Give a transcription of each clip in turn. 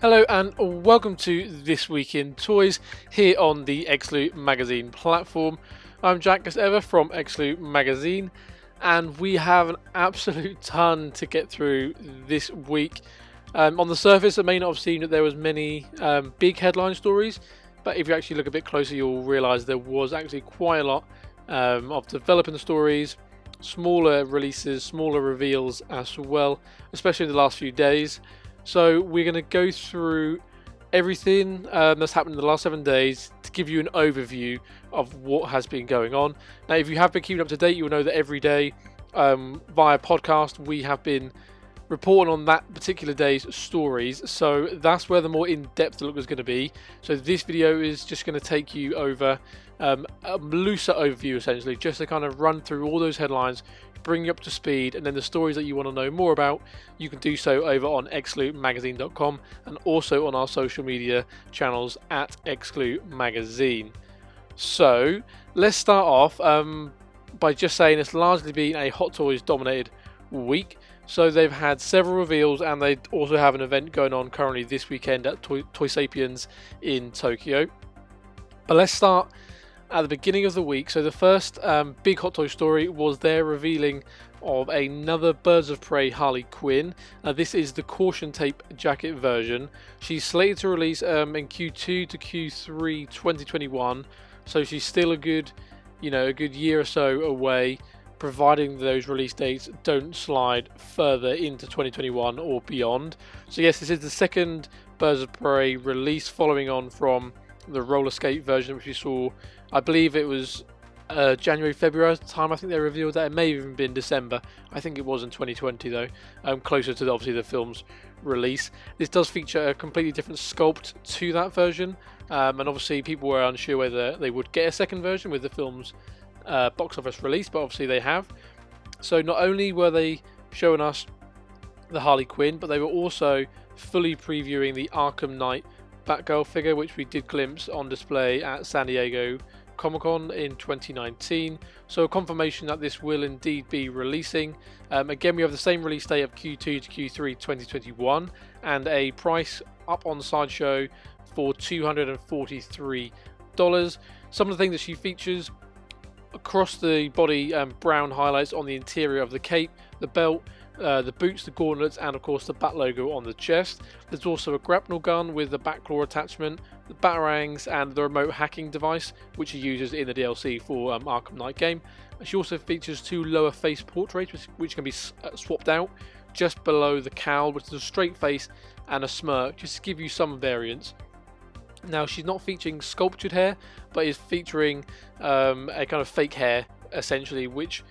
Hello and welcome to This Week in Toys here on the Exclu Magazine platform. I'm Jack as ever from Exclu Magazine and we have an absolute ton to get through this week. Um, on the surface, it may not have seemed that there was many um, big headline stories, but if you actually look a bit closer, you'll realise there was actually quite a lot um, of developing stories, smaller releases, smaller reveals as well, especially in the last few days. So we're going to go through everything um, that's happened in the last seven days to give you an overview of what has been going on. Now, if you have been keeping up to date, you'll know that every day um, via podcast we have been reporting on that particular day's stories. So that's where the more in-depth look is going to be. So this video is just going to take you over um, a looser overview, essentially, just to kind of run through all those headlines, bring you up to speed, and then the stories that you want to know more about, you can do so over on exclumagazine.com and also on our social media channels at exclumagazine. So let's start off um, by just saying it's largely been a Hot Toys dominated week. So they've had several reveals, and they also have an event going on currently this weekend at Toy, Toy Sapiens in Tokyo. But let's start at the beginning of the week. So the first um, big Hot Toy story was their revealing of another Birds of Prey Harley Quinn. Uh, this is the caution tape jacket version. She's slated to release um, in Q2 to Q3 2021, so she's still a good, you know, a good year or so away, providing those release dates don't slide further into 2021 or beyond. So yes, this is the second Birds of Prey release, following on from the roller skate version, which we saw I believe it was uh, January, February time. I think they revealed that. It may have even been December. I think it was in 2020 though, um, closer to the, obviously the film's release. This does feature a completely different sculpt to that version, um, and obviously people were unsure whether they would get a second version with the film's uh, box office release, but obviously they have. So not only were they showing us the Harley Quinn, but they were also fully previewing the Arkham Knight Batgirl figure, which we did glimpse on display at San Diego Comic Con in 2019. So, a confirmation that this will indeed be releasing. Um, again, we have the same release date of Q2 to Q3 2021 and a price up on Sideshow for $243. Some of the things that she features across the body um, brown highlights on the interior of the cape, the belt, uh, the boots, the gauntlets, and of course the bat logo on the chest. There's also a grapnel gun with the bat claw attachment, the batarangs, and the remote hacking device, which she uses in the DLC for um, Arkham Knight game. She also features two lower face portraits, which, which can be uh, swapped out just below the cowl, which is a straight face and a smirk, just to give you some variance. Now, she's not featuring sculptured hair, but is featuring um, a kind of fake hair, essentially, which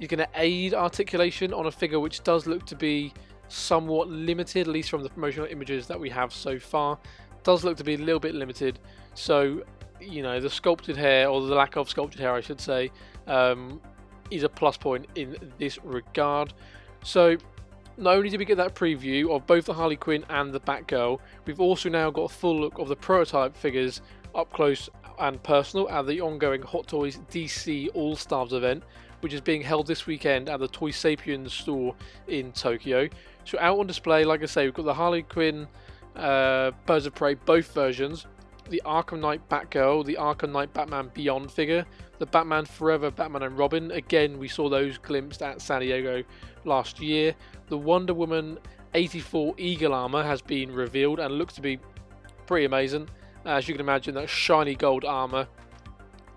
you're going to aid articulation on a figure which does look to be somewhat limited, at least from the promotional images that we have so far. Does look to be a little bit limited. So, you know, the sculpted hair, or the lack of sculpted hair, I should say, um, is a plus point in this regard. So, not only did we get that preview of both the Harley Quinn and the Batgirl, we've also now got a full look of the prototype figures up close and personal at the ongoing Hot Toys DC All Stars event, which is being held this weekend at the Toy Sapiens store in Tokyo. So out on display, like I say, we've got the Harley Quinn uh, Birds of Prey, both versions, the Arkham Knight Batgirl, the Arkham Knight Batman Beyond figure, the Batman Forever Batman and Robin. Again, we saw those glimpsed at San Diego last year. The Wonder Woman 84 Eagle armor has been revealed and looks to be pretty amazing. As you can imagine, that shiny gold armor.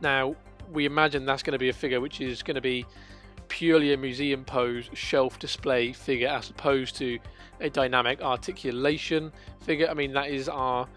Now, we imagine that's going to be a figure which is going to be purely a museum pose shelf display figure as opposed to a dynamic articulation figure. I mean, that is our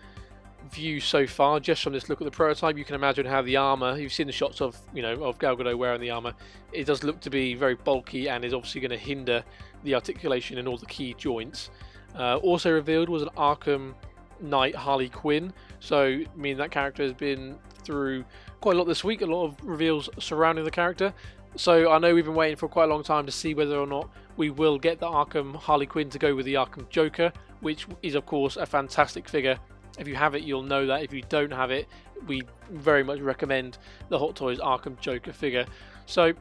view so far just from this look at the prototype. You can imagine how the armor, you've seen the shots of, you know, of Gal Gadot wearing the armor. It does look to be very bulky and is obviously going to hinder the articulation in all the key joints. Uh, also revealed was an Arkham Knight Harley Quinn. So, I mean, that character has been through quite a lot this week, a lot of reveals surrounding the character. So I know we've been waiting for quite a long time to see whether or not we will get the Arkham Harley Quinn to go with the Arkham Joker, which is of course a fantastic figure. If you have it, you'll know that. If you don't have it, we very much recommend the Hot Toys Arkham Joker figure. So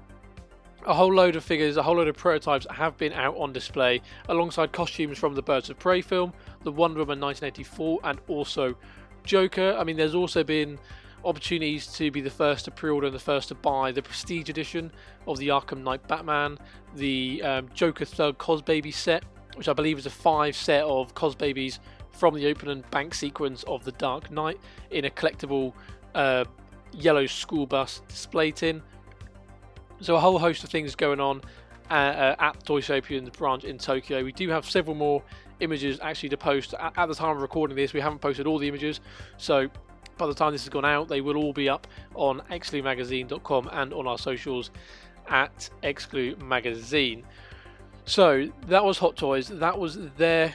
a whole load of figures, a whole load of prototypes have been out on display alongside costumes from the Birds of Prey film, the Wonder Woman 1984, and also Joker. I mean, there's also been opportunities to be the first to pre-order and the first to buy the Prestige edition of the Arkham Knight Batman, the um, Joker Thug Cosbaby set, which I believe is a five set of Cosbabies from the open and bank sequence of the Dark Knight in a collectible uh, yellow school bus display tin. So a whole host of things going on uh, uh, at Toy Sapiens branch in Tokyo. We do have several more images actually to post. At, at the time of recording this, we haven't posted all the images, so by the time this has gone out, they will all be up on exclumagazine.com and on our socials at Exclu Magazine. So that was Hot Toys. That was their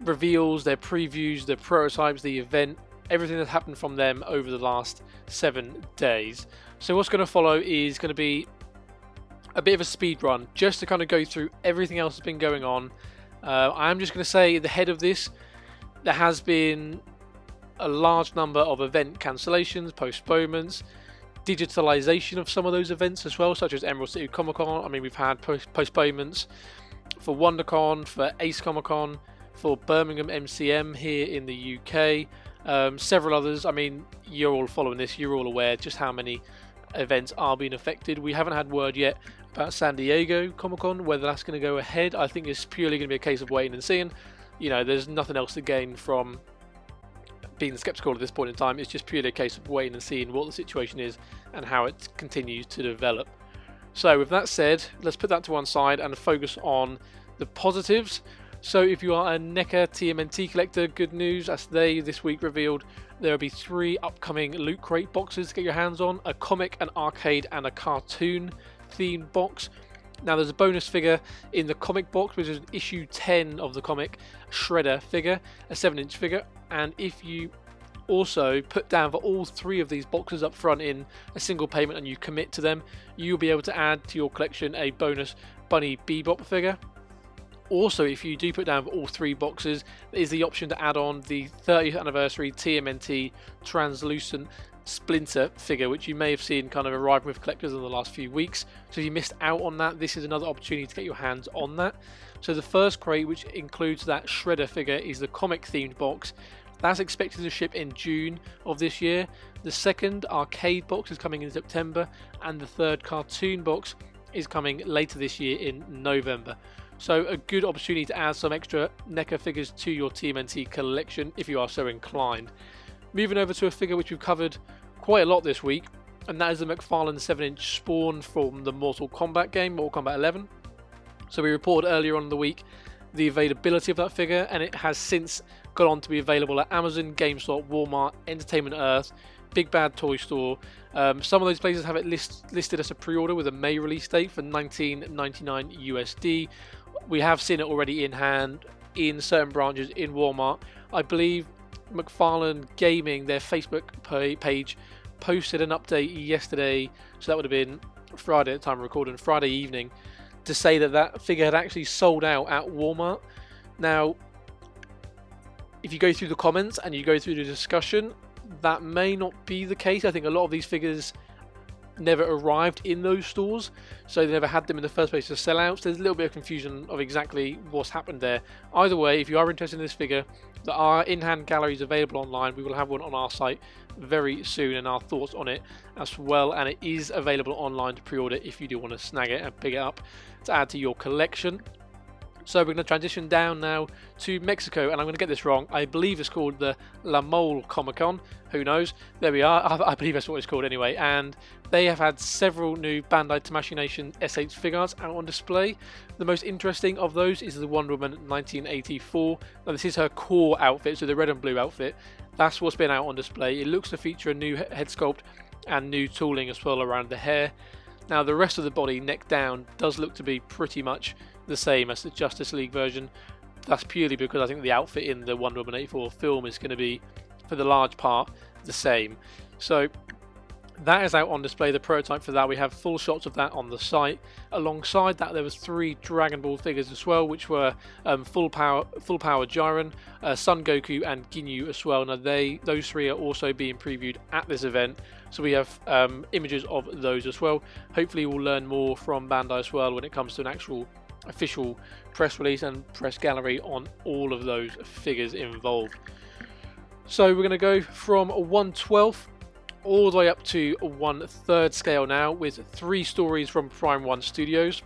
reveals, their previews, their prototypes, the event, everything that's happened from them over the last seven days. So what's going to follow is going to be a bit of a speed run, just to kind of go through everything else that's been going on. Uh, I'm just going to say the head of this, there has been a large number of event cancellations, postponements, digitalization of some of those events as well, such as Emerald City Comic Con. I mean, we've had post- postponements for WonderCon, for Ace Comic Con, for Birmingham MCM here in the UK, um, several others. I mean, you're all following this, you're all aware just how many events are being affected. We haven't had word yet about San Diego Comic Con, whether that's going to go ahead. I think it's purely going to be a case of waiting and seeing. You know, there's nothing else to gain from being skeptical at this point in time. It's just purely a case of waiting and seeing what the situation is and how it continues to develop. So, with that said, let's put that to one side and focus on the positives. So, if you are a NECA TMNT collector, good news as they this week revealed there will be three upcoming Loot Crate boxes to get your hands on a comic, an arcade, and a cartoon themed box. Now, there's a bonus figure in the comic box, which is issue 10 of the comic Shredder figure, a 7 inch figure. And if you also put down for all three of these boxes up front in a single payment and you commit to them, you'll be able to add to your collection a bonus Bunny Bebop figure. Also, if you do put down for all three boxes, there is the option to add on the 30th anniversary TMNT translucent Splinter figure, which you may have seen kind of arriving with collectors in the last few weeks. So if you missed out on that, this is another opportunity to get your hands on that. So the first crate, which includes that Shredder figure, is the comic themed box. That's expected to ship in June of this year. The second arcade box is coming in September, and the third cartoon box is coming later this year in November. So a good opportunity to add some extra NECA figures to your TMNT collection if you are so inclined. Moving over to a figure which we've covered quite a lot this week, and that is the McFarlane 7 inch Spawn from the Mortal Kombat game, Mortal Kombat 11. So we reported earlier on in the week the availability of that figure, and it has since gone on to be available at Amazon, GameStop, Walmart, Entertainment Earth, Big Bad Toy Store. Um, some of those places have it list, listed as a pre-order with a May release date for 19.99 USD. We have seen it already in hand in certain branches in Walmart. I believe McFarlane Gaming, their Facebook page, posted an update yesterday, so that would have been Friday at the time of recording, Friday evening, to say that that figure had actually sold out at Walmart. Now, if you go through the comments and you go through the discussion, that may not be the case. I think a lot of these figures never arrived in those stores, so they never had them in the first place as sellouts. There's a little bit of confusion of exactly what's happened there. Either way, if you are interested in this figure, there are in-hand galleries available online. We will have one on our site very soon and our thoughts on it as well. And it is available online to pre-order if you do want to snag it and pick it up to add to your collection. So we're going to transition down now to Mexico, and I'm going to get this wrong. I believe it's called the La Mole Comic Con. Who knows? There we are. I, believe that's what it's called anyway. And they have had several new Bandai Tamashii Nation SH figures out on display. The most interesting of those is the Wonder Woman 1984. Now this is her core outfit, so the red and blue outfit. That's what's been out on display. It looks to feature a new head sculpt and new tooling as well around the hair. Now the rest of the body, neck down, does look to be pretty much the same as the Justice League version. That's purely because I think the outfit in the Wonder Woman 84 film is going to be, for the large part, the same. So that is out on display the prototype for that we have full shots of that on the site alongside that there was three dragon ball figures as well which were um, full power full power Jiren uh, Son Goku and Ginyu as well now they those three are also being previewed at this event So we have um, images of those as well. Hopefully, we'll learn more from Bandai as well when it comes to an actual official press release and press gallery on all of those figures involved. So we're going to go from 1 12th all the way up to 1 third scale now with three stories from Prime 1 Studios.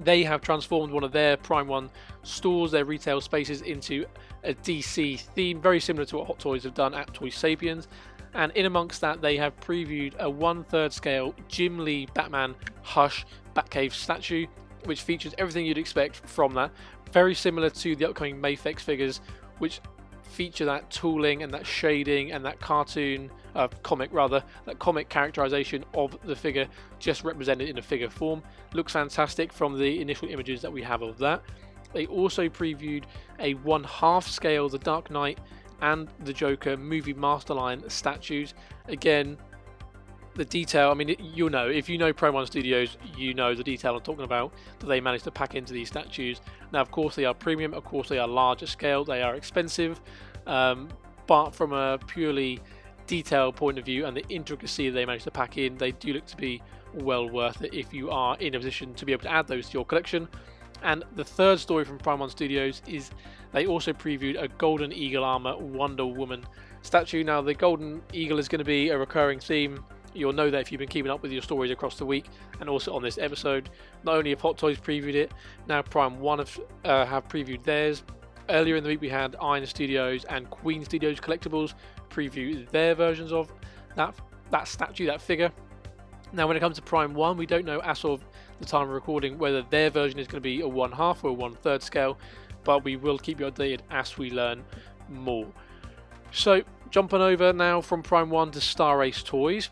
They have transformed one of their Prime 1 stores, their retail spaces, into a DC theme, very similar to what Hot Toys have done at Toy Sapiens. And in amongst that, they have previewed a one third scale Jim Lee Batman Hush Batcave statue, which features everything you'd expect from that. Very similar to the upcoming Mafex figures, which feature that tooling and that shading and that cartoon, uh, comic rather, that comic characterization of the figure just represented in a figure form. Looks fantastic from the initial images that we have of that. They also previewed a one half scale The Dark Knight and the Joker movie Masterline statues. Again, the detail, I mean, you'll know, if you know Prime 1 Studios, you know the detail I'm talking about that they managed to pack into these statues. Now, of course, they are premium, of course, they are larger scale, they are expensive, um, but from a purely detail point of view and the intricacy they managed to pack in, they do look to be well worth it if you are in a position to be able to add those to your collection. And the third story from Prime 1 Studios is they also previewed a Golden Eagle Armor Wonder Woman statue. Now, the Golden Eagle is going to be a recurring theme. You'll know that if you've been keeping up with your stories across the week and also on this episode. Not only have Hot Toys previewed it, now Prime 1 have, uh, have previewed theirs. Earlier in the week, we had Iron Studios and Queen Studios Collectibles preview their versions of that, that statue, that figure. Now, when it comes to Prime 1, we don't know as of the time of recording whether their version is going to be a one half or a one third scale, but we will keep you updated as we learn more. So, jumping over now from Prime 1 to Star Ace Toys,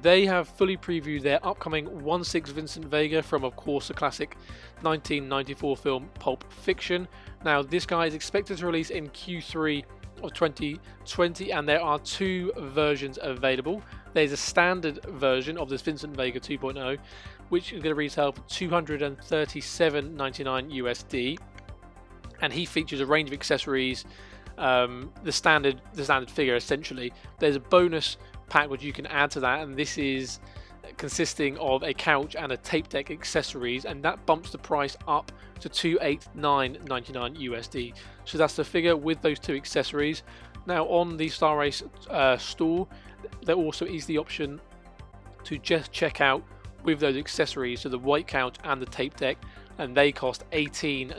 they have fully previewed their upcoming 1 6 Vincent Vega from, of course, the classic 1994 film Pulp Fiction. Now, this guy is expected to release in Q3 of 2020, and there are two versions available. There's a standard version of this Vincent Vega 2.0, which is going to retail for 237.99 USD, and he features a range of accessories. Um, the standard, the standard figure essentially. There's a bonus pack which you can add to that, and this is consisting of a couch and a tape deck accessories, and that bumps the price up to 289.99 USD. So that's the figure with those two accessories. Now on the Star Ace uh, store, there also is the option to just check out with those accessories, so the white couch and the tape deck, and they cost 18.99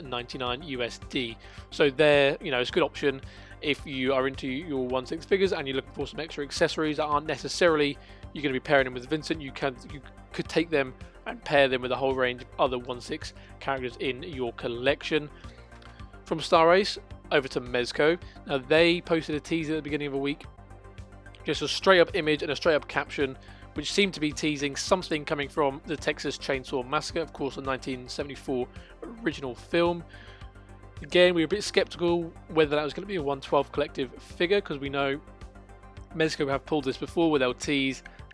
USD. So there, you know, it's a good option if you are into your one six figures and you're looking for some extra accessories that aren't necessarily you're going to be pairing them with Vincent. You can you could take them and pair them with a whole range of other one six characters in your collection. From Star Ace over to Mezco. Now they posted a teaser at the beginning of the week, just a straight up image and a straight up caption which seemed to be teasing something coming from the Texas Chainsaw Massacre, of course, the 1974 original film. Again, we were a bit skeptical whether that was going to be a 112 collective figure because we know Mezco have pulled this before with they'll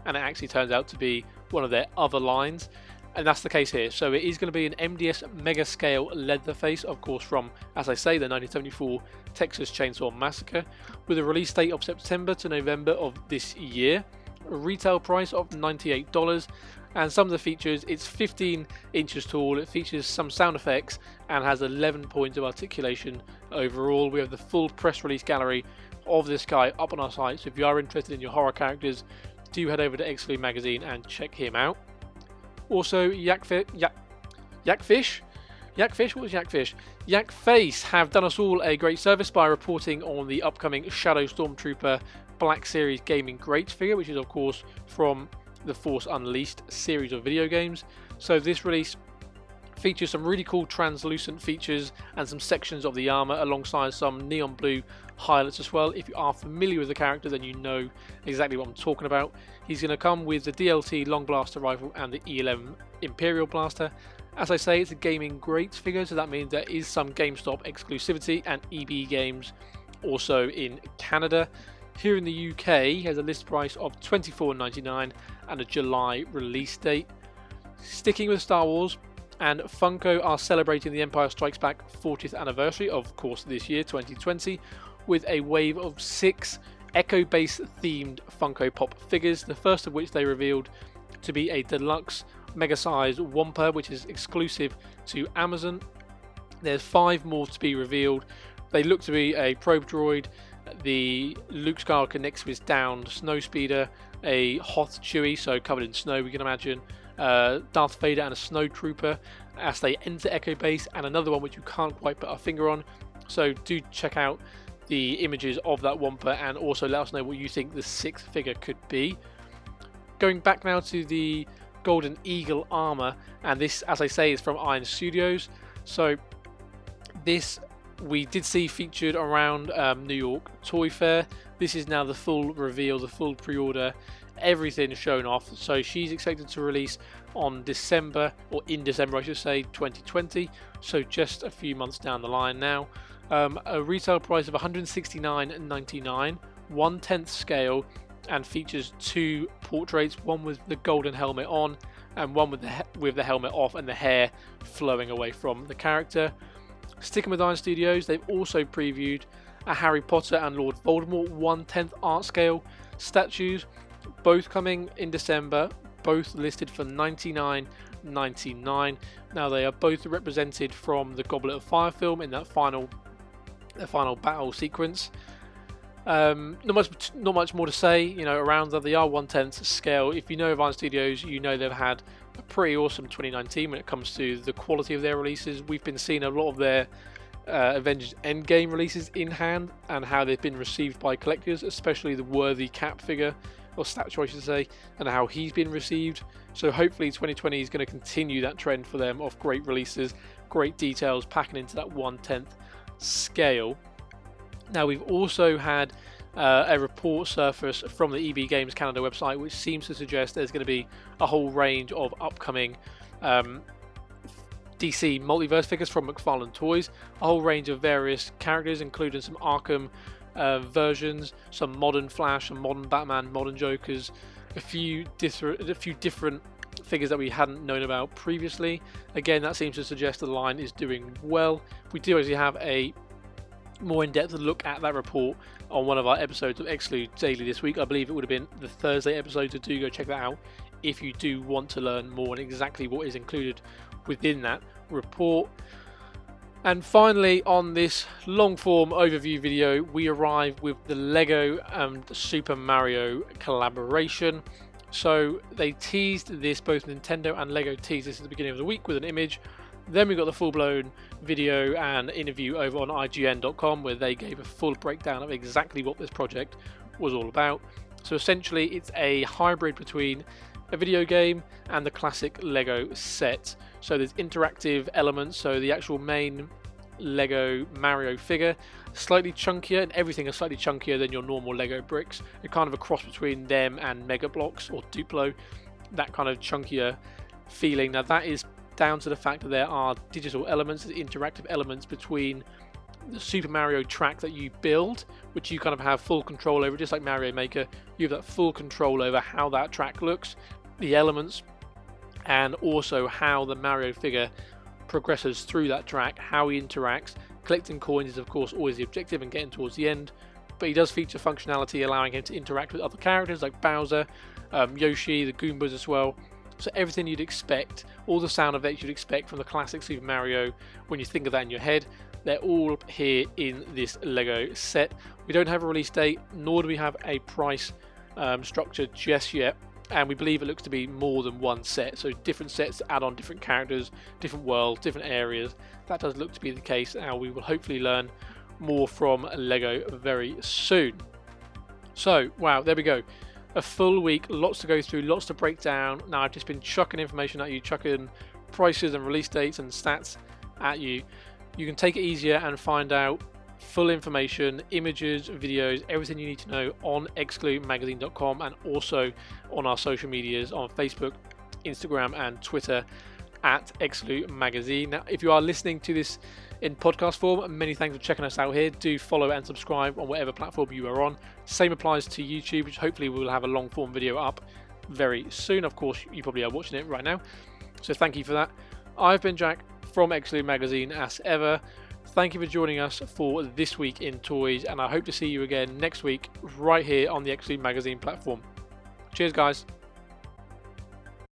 and it actually turns out to be one of their other lines. And that's the case here. So it is going to be an MDS Mega Scale Leatherface, of course, from, as I say, the 1974 Texas Chainsaw Massacre, with a release date of September to November of this year a retail price of $98 and some of the features it's 15 inches tall it features some sound effects and has 11 points of articulation overall we have the full press release gallery of this guy up on our site so if you are interested in your horror characters do head over to Exclu magazine and check him out also Yakfi- Yak- Yakfish Yakfish? What was Yakfish? Yakface have done us all a great service by reporting on the upcoming Shadow Stormtrooper Black Series Gaming Great figure, which is of course from the Force Unleashed series of video games. So this release features some really cool translucent features and some sections of the armor alongside some neon blue highlights as well. If you are familiar with the character then you know exactly what I'm talking about. He's going to come with the DLT Long Blaster rifle and the E11 Imperial Blaster. As I say it's a gaming great figure so that means there is some GameStop exclusivity and EB games also in Canada. Here in the UK, has a list price of $24.99 and a July release date. Sticking with Star Wars, and Funko are celebrating the Empire Strikes Back 40th anniversary, of course, this year, 2020, with a wave of six Echo Base themed Funko Pop figures, the first of which they revealed to be a deluxe mega sized Wampa, which is exclusive to Amazon. There's five more to be revealed. They look to be a probe droid, the Luke Skywalker next to his downed snow speeder, a Hoth Chewie, so covered in snow, we can imagine, uh, Darth Vader and a snow trooper as they enter Echo Base, and another one which you can't quite put our finger on. So do check out the images of that Wampa and also let us know what you think the sixth figure could be. Going back now to the Golden Eagle armor, and this, as I say, is from Iron Studios. So this we did see featured around um, New York Toy Fair. This is now the full reveal, the full pre-order, everything shown off. So she's expected to release on December, or in December, I should say, 2020. So just a few months down the line now. Um, a retail price of 169.99, one tenth scale, and features two portraits. One with the golden helmet on, and one with the with the helmet off, and the hair flowing away from the character. Sticking with Iron Studios, they've also previewed a Harry Potter and Lord Voldemort 1 10th art scale statues, both coming in December, both listed for 99.99. Now they are both represented from the Goblet of Fire film in that final, the final battle sequence. Um, not much, not much more to say. You know, around the, the R110 scale. If you know Iron Studios, you know they've had a pretty awesome 2019 when it comes to the quality of their releases. We've been seeing a lot of their uh, Avengers Endgame releases in hand and how they've been received by collectors, especially the worthy Cap figure or statue, I should say, and how he's been received. So hopefully 2020 is going to continue that trend for them of great releases, great details, packing into that one tenth scale. Now we've also had uh, a report surface from the EB Games Canada website, which seems to suggest there's going to be a whole range of upcoming um, DC multiverse figures from McFarlane Toys, a whole range of various characters, including some Arkham uh, versions, some modern Flash, some modern Batman, modern Jokers, a few a few different figures that we hadn't known about previously. Again, that seems to suggest the line is doing well. We do actually have a more in-depth look at that report on one of our episodes of Exclu Daily this week. I believe it would have been the Thursday episode, so do go check that out if you do want to learn more on exactly what is included within that report. And finally, on this long form overview video, we arrive with the LEGO and Super Mario collaboration. So they teased this, both Nintendo and LEGO teased this at the beginning of the week with an image then we got the full blown video and interview over on IGN.com where they gave a full breakdown of exactly what this project was all about. So essentially, it's a hybrid between a video game and the classic Lego set. So there's interactive elements, so the actual main Lego Mario figure, slightly chunkier, and everything is slightly chunkier than your normal Lego bricks. It's kind of a cross between them and Mega Bloks or Duplo, that kind of chunkier feeling. Now that is down to the fact that there are digital elements, interactive elements between the Super Mario track that you build, which you kind of have full control over, just like Mario Maker. You have that full control over how that track looks, the elements, and also how the Mario figure progresses through that track, how he interacts. Collecting coins is, of course, always the objective and getting towards the end, but he does feature functionality allowing him to interact with other characters like Bowser, um, Yoshi, the Goombas as well, so everything you'd expect, all the sound effects you'd expect from the classic Super Mario when you think of that in your head, they're all here in this Lego set. We don't have a release date, nor do we have a price um, structure just yet. And we believe it looks to be more than one set. So different sets add on different characters, different worlds, different areas. That does look to be the case. and we will hopefully learn more from Lego very soon. So, wow, there we go a full week, lots to go through, lots to break down. Now I've just been chucking information at you, chucking prices and release dates and stats at you. You can take it easier and find out full information, images, videos, everything you need to know on exclumagazine.com and also on our social medias on Facebook, Instagram, and Twitter at Exclu Magazine. Now, if you are listening to this in podcast form. Many thanks for checking us out here. Do follow and subscribe on whatever platform you are on. Same applies to YouTube, which hopefully we will have a long form video up very soon. Of course, you probably are watching it right now. So thank you for that. I've been Jack from Exclu Magazine as ever. thank you for joining us for this week in toys, and I hope to see you again next week right here on the Exclu Magazine platform. Cheers, guys.